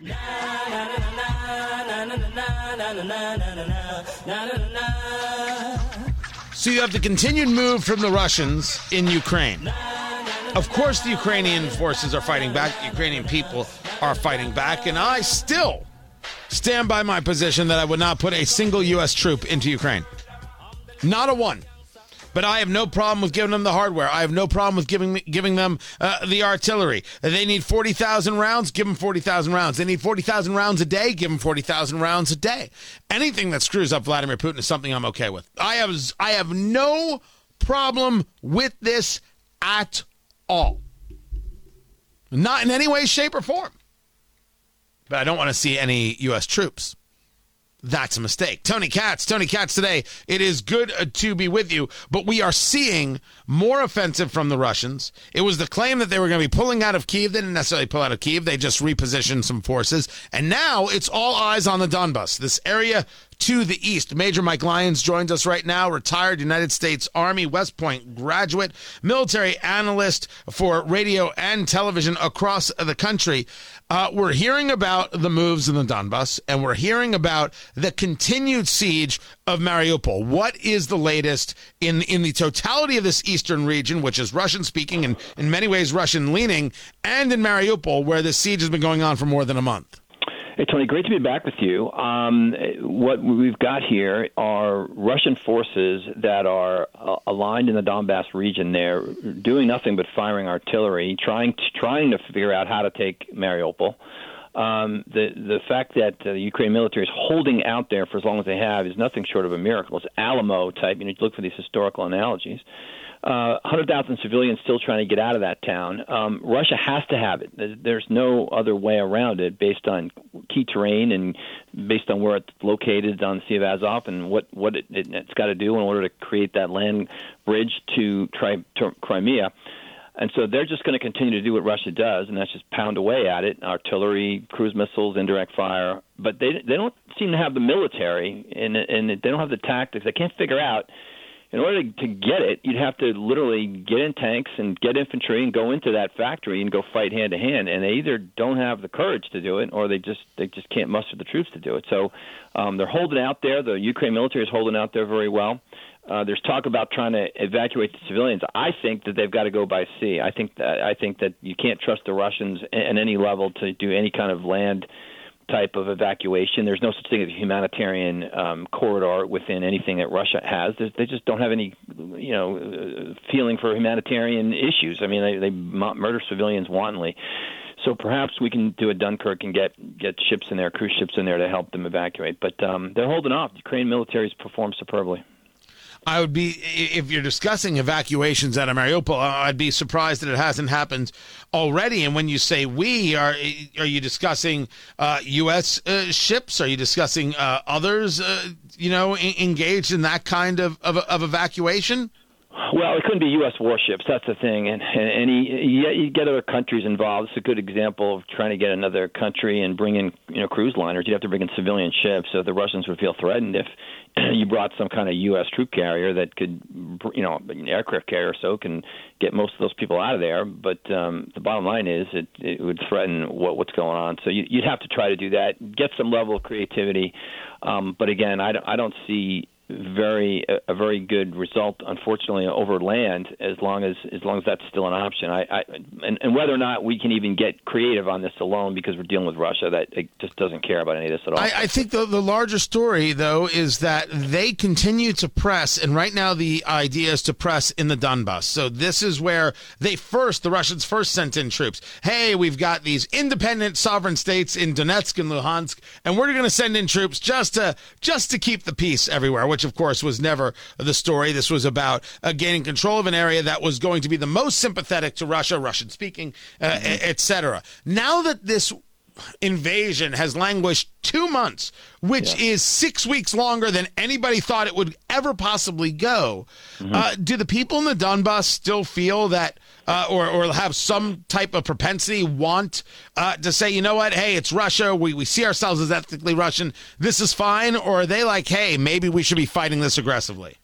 So you have the continued move from the Russians in Ukraine. Of course, the Ukrainian forces are fighting back. The Ukrainian people are fighting back. And I still stand by my position that I would not put a single U.S. troop into Ukraine. Not a one. But I have no problem with giving them the hardware. I have no problem with giving giving them uh, the artillery. They need forty thousand rounds. Give them forty thousand rounds. They need forty thousand rounds a day. Give them forty thousand rounds a day. Anything that screws up Vladimir Putin is something I'm okay with. I have I have no problem with this at all. Not in any way, shape, or form. But I don't want to see any U.S. troops. That's a mistake. Tony Katz, Tony Katz today. It is good to be with you, but we are seeing more offensive from the Russians. It was the claim that they were going to be pulling out of Kiev. They didn't necessarily pull out of Kiev. They just repositioned some forces. And now it's all eyes on the Donbas, this area to the east. Major Mike Lyons joins us right now, retired United States Army West Point graduate, military analyst for radio and television across the country. Uh, we're hearing about the moves in the Donbass, and we're hearing about the continued siege of Mariupol. What is the latest in in the totality of this eastern region, which is Russian speaking and in many ways Russian leaning, and in Mariupol, where the siege has been going on for more than a month? Hey, Tony, great to be back with you. Um, what we've got here are Russian forces that are uh, aligned in the Donbass region. They're doing nothing but firing artillery, trying to, trying to figure out how to take Mariupol. Um, the the fact that uh, the Ukraine military is holding out there for as long as they have is nothing short of a miracle. It's Alamo type. You know, you look for these historical analogies uh, 100,000 civilians still trying to get out of that town. Um, Russia has to have it. There's no other way around it based on key terrain and based on where it's located on the Sea of Azov and what, what it, has got to do in order to create that land bridge to, tri- to Crimea. And so they're just going to continue to do what Russia does, and that's just pound away at it: artillery, cruise missiles, indirect fire. But they they don't seem to have the military, and and they don't have the tactics. They can't figure out in order to, get it, you'd have to literally get in tanks and get infantry and go into that factory and go fight hand to hand. And they either don't have the courage to do it, or they just they just can't muster the troops to do it. So um, they're holding out there. The Ukraine military is holding out there very well. There's talk about trying to evacuate the civilians. I think that they've got to go by sea. I think that I think that you can't trust the Russians at any level to do any kind of land type of evacuation. There's no such thing as a humanitarian um, corridor within anything that Russia has. There's, they just don't have any, you know, uh, feeling for humanitarian issues. I mean, they, they murder civilians wantonly. So perhaps we can do a Dunkirk and get get ships in there, cruise ships in there to help them evacuate. But um, they're holding off. The Ukrainian military has performed superbly. I would be if you're discussing evacuations out of Mariupol. I'd be surprised that it hasn't happened already. And when you say we, are are you discussing uh, U.S. Uh, ships? Are you discussing uh, others? Uh, you know, engaged in that kind of of, of evacuation? Well, it couldn't be U.S. warships. That's the thing, and and, and you, you get other countries involved. It's a good example of trying to get another country and bring in you know cruise liners. You'd have to bring in civilian ships, so the Russians would feel threatened if you brought some kind of U.S. troop carrier that could, you know, an aircraft carrier or so can get most of those people out of there. But um, the bottom line is it, it would threaten what, what's going on. So you, you'd have to try to do that, get some level of creativity. Um, but again, I don't, I don't see very a, very good result, unfortunately, over land as long as as long as that's still an option. I, I and, and whether or not we can even get creative on this alone because we're dealing with Russia, that it just doesn't care about any of this at all. I, I think the the larger story though is that they continue to press, and right now the idea is to press in the Donbass. So this is where they first the Russians first sent in troops. Hey, we've got these independent sovereign states in Donetsk and Luhansk, and we're going to send in troops just to just to keep the peace everywhere which of course was never the story. This was about uh, gaining control of an area that was going to be the most sympathetic to Russia, Russian speaking, uh, mm-hmm. etc. Now that this invasion has languished two months, which yeah. is six weeks longer than anybody thought it would ever possibly go. Mm-hmm. Uh, do the people in the Donbass still feel that uh, or, or have some type of propensity, want uh, to say, you know what, hey, it's Russia. We, we see ourselves as ethnically Russian. This is fine. Or are they like, hey, maybe we should be fighting this aggressively?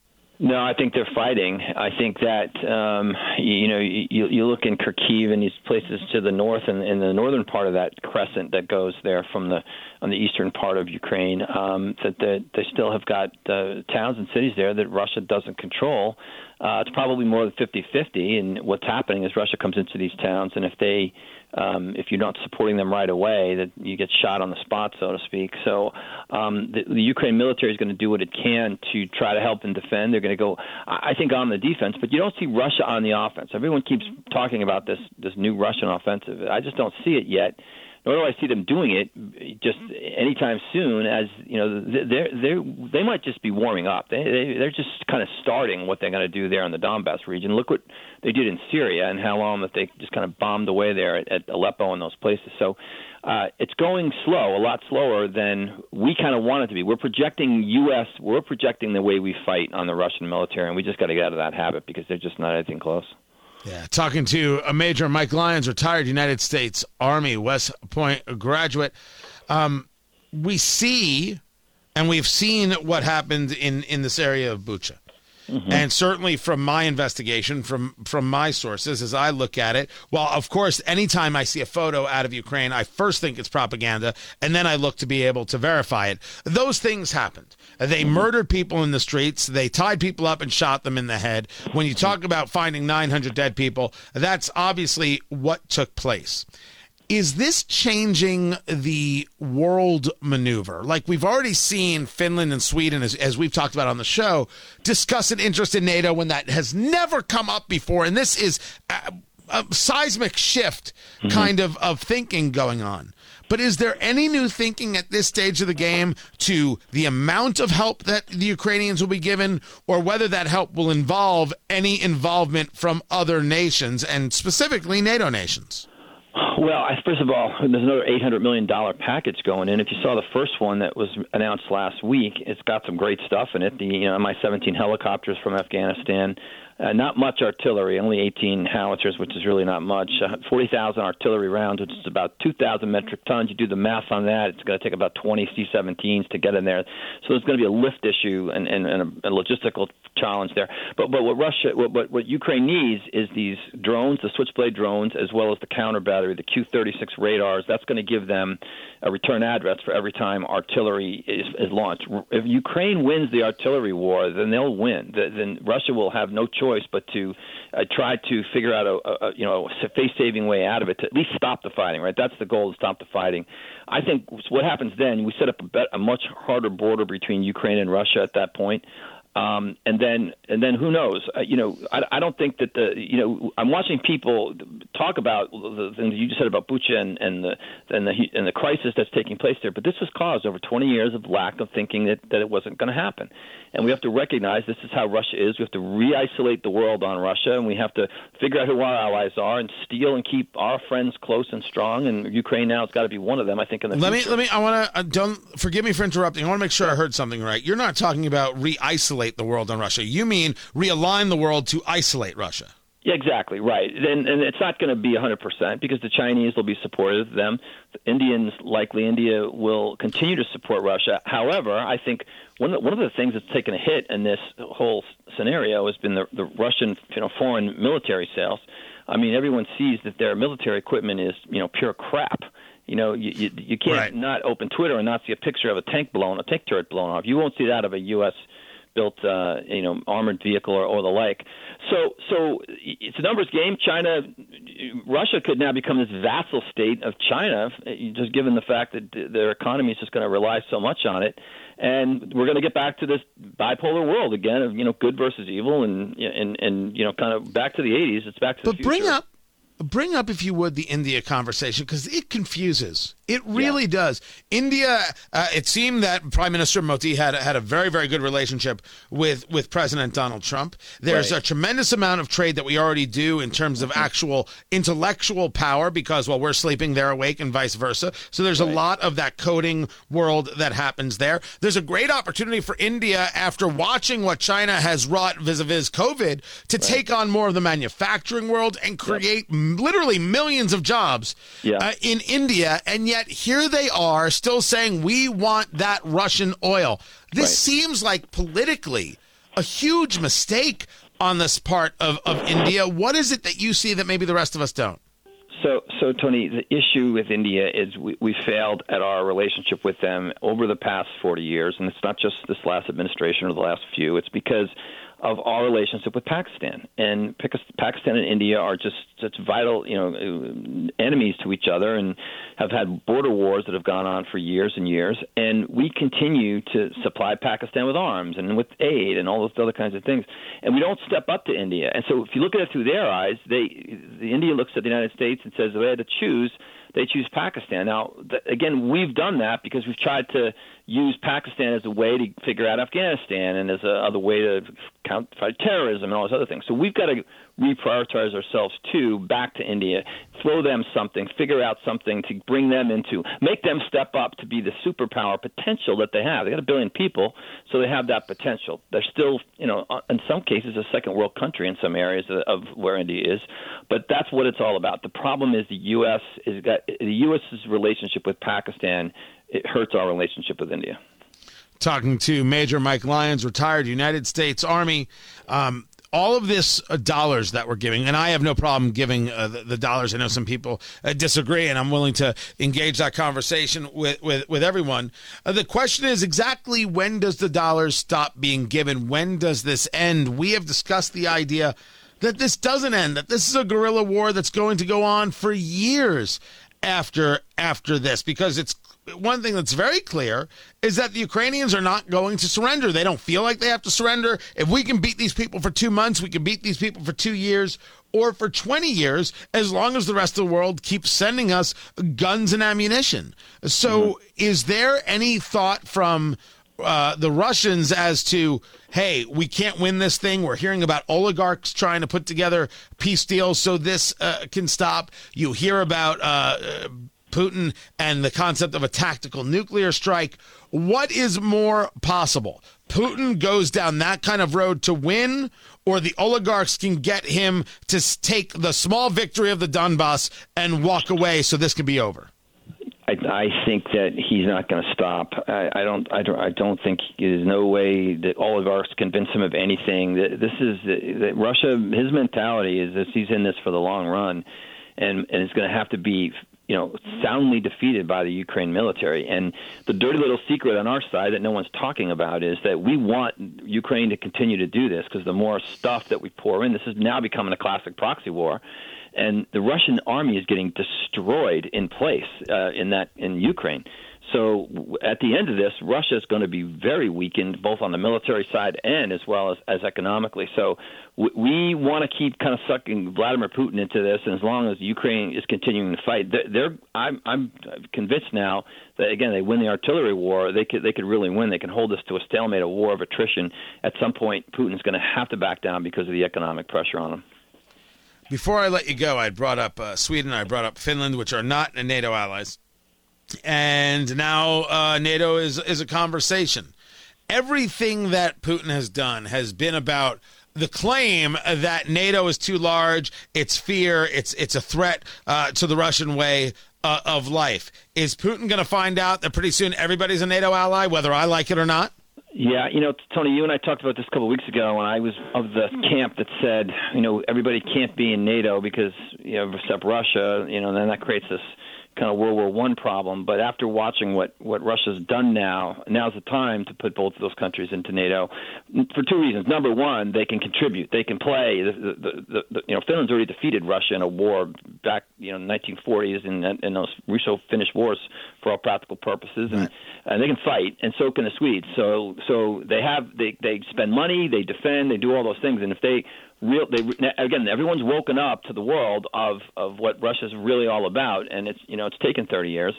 No, I think they're fighting. I think that um, you know you, you look in Kharkiv and these places to the north and in the northern part of that crescent that goes there from the on the eastern part of Ukraine um, that they, they still have got uh, towns and cities there that Russia doesn't control. Uh, it's probably more than 50-50, and what's happening is Russia comes into these towns, and if they um, if you're not supporting them right away, that you get shot on the spot, so to speak. So um, the, the Ukraine military is going to do what it can to try to help and defend. They're going to go, I think, on the defense, but you don't see Russia on the offense. Everyone keeps talking about this this new Russian offensive. I just don't see it yet nor do I see them doing it just anytime soon. As you know, they're they they might just be warming up. They, they they're just kind of starting what they're going to do there in the Donbass region. Look what they did in Syria and how long that they just kind of bombed away there at, at Aleppo and those places. So. Uh, it's going slow, a lot slower than we kind of want it to be. We're projecting U.S. We're projecting the way we fight on the Russian military, and we just got to get out of that habit because they're just not anything close. Yeah, talking to a Major Mike Lyons, retired United States Army West Point graduate. Um, we see, and we've seen what happened in in this area of Bucha. Mm-hmm. And certainly from my investigation, from from my sources, as I look at it, well, of course, anytime I see a photo out of Ukraine, I first think it's propaganda, and then I look to be able to verify it. Those things happened. They mm-hmm. murdered people in the streets. They tied people up and shot them in the head. When you talk about finding 900 dead people, that's obviously what took place is this changing the world maneuver? Like we've already seen Finland and Sweden, as, as, we've talked about on the show, discuss an interest in NATO when that has never come up before. And this is a, a seismic shift mm-hmm. kind of, of thinking going on. But is there any new thinking at this stage of the game to the amount of help that the Ukrainians will be given, or whether that help will involve any involvement from other nations and specifically NATO nations? Well, I, first of all, there's another $800 million package going in. If you saw the first one that was announced last week, it's got some great stuff in it. The you know, Mi-17 helicopters from Afghanistan, uh, not much artillery, only 18 howitzers, which is really not much. Uh, 40,000 artillery rounds, which is about 2,000 metric tons. You do the math on that, it's going to take about 20 C-17s to get in there. So there's going to be a lift issue and, and, and a, a logistical challenge there. But but what Russia, what, what what Ukraine needs is these drones, the Switchblade drones, as well as the counter battery, the Q-36 radars. That's going to give them a return address for every time artillery is, is launched. If Ukraine wins the artillery war, then they'll win. Then Russia will have no choice but to uh, try to figure out a, a you know a face-saving way out of it to at least stop the fighting. Right, that's the goal to stop the fighting. I think what happens then, we set up a, bet, a much harder border between Ukraine and Russia at that point. Um, and then, and then, who knows? Uh, you know, I, I don't think that the, you know, I'm watching people talk about the things you just said about Bucha and, and the and the and the crisis that's taking place there. But this was caused over 20 years of lack of thinking that that it wasn't going to happen. And we have to recognize this is how Russia is. We have to re-isolate the world on Russia, and we have to figure out who our allies are and steal and keep our friends close and strong. And Ukraine now has got to be one of them. I think. In the let future. me let me. I want to uh, don't forgive me for interrupting. I want to make sure I heard something right. You're not talking about re-isolate isolate the world on Russia. You mean realign the world to isolate Russia. Yeah, exactly right, and, and it's not going to be 100% because the Chinese will be supportive of them. The Indians, likely India, will continue to support Russia. However, I think one of the, one of the things that's taken a hit in this whole scenario has been the, the Russian, you know, foreign military sales. I mean, everyone sees that their military equipment is, you know, pure crap. You know, you you, you can't right. not open Twitter and not see a picture of a tank blown, a tank turret blown off. You won't see that of a U.S built uh, you know armored vehicle or, or the like. So so it's a numbers game. China, Russia could now become this vassal state of China, just given the fact that their economy is just going to rely so much on it. And we're going to get back to this bipolar world again of you know good versus evil, and and and you know kind of back to the 80s. It's back to but the future. bring up bring up if you would the India conversation because it confuses. It really yeah. does. India. Uh, it seemed that Prime Minister Modi had had a very very good relationship with with President Donald Trump. There's right. a tremendous amount of trade that we already do in terms of actual intellectual power because while we're sleeping, they're awake, and vice versa. So there's right. a lot of that coding world that happens there. There's a great opportunity for India after watching what China has wrought vis-a-vis COVID to right. take on more of the manufacturing world and create yep. literally millions of jobs yeah. uh, in India and yet yet here they are still saying we want that Russian oil. This right. seems like politically a huge mistake on this part of, of India. What is it that you see that maybe the rest of us don't? So, so Tony, the issue with India is we, we failed at our relationship with them over the past 40 years, and it's not just this last administration or the last few. It's because of our relationship with Pakistan. And Pakistan and India are just such vital, you know, enemies to each other, and have had border wars that have gone on for years and years. And we continue to supply Pakistan with arms and with aid and all those other kinds of things. And we don't step up to India. And so, if you look at it through their eyes, they, the India looks at the United States and says, if they had to choose, they choose Pakistan. Now, th- again, we've done that because we've tried to use Pakistan as a way to figure out Afghanistan and as a other way to count fight terrorism and all those other things. So we've got to reprioritize ourselves too back to India, throw them something, figure out something to bring them into, make them step up to be the superpower potential that they have. They got a billion people, so they have that potential. They're still, you know, in some cases, a second world country in some areas of where India is, but that's what it's all about. The problem is the U.S. is got the U.S.'s relationship with Pakistan it hurts our relationship with India. Talking to Major Mike Lyons, retired United States Army. Um, all of this uh, dollars that we're giving, and I have no problem giving uh, the, the, dollars. I know some people uh, disagree, and I'm willing to engage that conversation with with, with everyone. Uh, the question is exactly when does the dollars stop being given? When does this end? We have discussed the idea that this doesn't end. That this is a guerrilla war that's going to go on for years after after this, because it's one thing that's very clear is that the Ukrainians are not going to surrender. They don't feel like they have to surrender. If we can beat these people for two months, we can beat these people for two years or for 20 years, as long as the rest of the world keeps sending us guns and ammunition. So, mm-hmm. is there any thought from uh, the Russians as to, hey, we can't win this thing. We're hearing about oligarchs trying to put together peace deals so this uh, can stop. You hear about uh, Putin and the concept of a tactical nuclear strike. What is more possible? Putin goes down that kind of road to win, or the oligarchs can get him to take the small victory of the Donbass and walk away so this can be over? I, I think that he's not going to stop. I, I don't. I don't. I don't think there's no way that oligarchs convince him of anything. That this is that Russia. His mentality is that he's in this for the long run, and and it's going to have to be you know, soundly defeated by the Ukraine military. And the dirty little secret on our side that no one's talking about is that we want Ukraine to continue to do this because the more stuff that we pour in, this is now becoming a classic proxy war. And the Russian army is getting destroyed in place uh, in that in Ukraine. So at the end of this, Russia is going to be very weakened, both on the military side and as well as, as economically. So we want to keep kind of sucking Vladimir Putin into this, and as long as Ukraine is continuing to fight, they're, they're I'm, I'm convinced now that again they win the artillery war, they could they could really win. They can hold us to a stalemate, a war of attrition. At some point, Putin's going to have to back down because of the economic pressure on him. Before I let you go, I brought up uh, Sweden, I brought up Finland, which are not NATO allies and now uh, NATO is is a conversation. Everything that Putin has done has been about the claim that NATO is too large, it's fear, it's it's a threat uh, to the Russian way uh, of life. Is Putin going to find out that pretty soon everybody's a NATO ally, whether I like it or not? Yeah, you know, Tony, you and I talked about this a couple of weeks ago when I was of the camp that said, you know, everybody can't be in NATO because you know, except Russia, you know, and then that creates this kind of World War One problem. But after watching what what Russia's done now, now's the time to put both of those countries into NATO for two reasons. Number one, they can contribute, they can play. The, the, the, the you know Finland's already defeated Russia in a war back you know 1940s in in those Russo-Finnish wars for all practical purposes, and, right. and they can fight, and so can the Swedes. So so they have they they spend money, they defend, they do all those things, and if they real they again everyone's woken up to the world of of what Russia's really all about and it's you know it's taken 30 years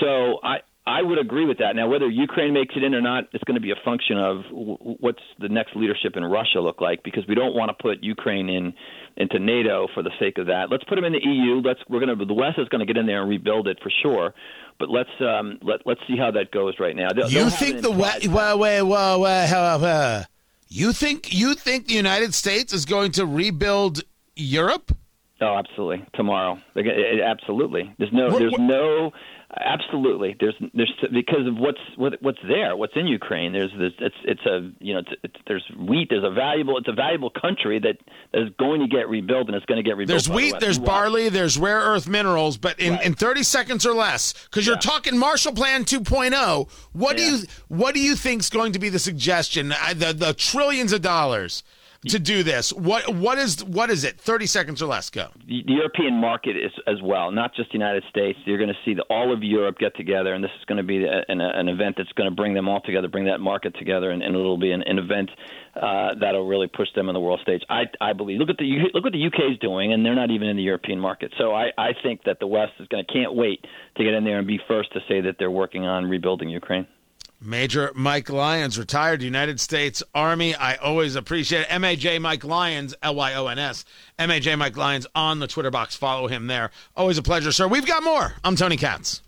so I I would agree with that. Now, whether Ukraine makes it in or not, it's going to be a function of what's the next leadership in Russia look like. Because we don't want to put Ukraine in into NATO for the sake of that. Let's put them in the EU. Let's we're going to the West is going to get in there and rebuild it for sure. But let's um, let let's see how that goes right now. They'll, you they'll think the West? Wait, well, well, well, you think you think the United States is going to rebuild Europe? Oh, absolutely. Tomorrow, absolutely. There's no, what, there's what? no. Absolutely. There's there's because of what's what, what's there, what's in Ukraine. There's this. It's it's a you know it's, it's, there's wheat. There's a valuable. It's a valuable country that, that is going to get rebuilt and it's going to get rebuilt. There's wheat. The there's barley. There's rare earth minerals. But in, Right. in 30 seconds or less, because you're talking Marshall Plan 2.0. What Yeah. do you what do you think's going to be the suggestion? Uh, The the trillions of dollars to do this. What what is what is it? 30 seconds or less. Go. the the European market is as well, not just the United States. You're going to see the, all of Europe get together, and this is going to be a, an, an event that's going to bring them all together, bring that market together, and, and it'll be an, an event uh, that'll really push them on the world stage. I, I believe. Look at the look what the UK is doing, and they're not even in the European market. So I, I think that the West is going to can't wait to get in there and be first to say that they're working on rebuilding Ukraine. Major Mike Lyons, retired United States Army. I always appreciate it. MAJ Mike Lyons, L Y O N S. MAJ Mike Lyons on the Twitter box. Follow him there. Always a pleasure, sir. We've got more. I'm Tony Katz.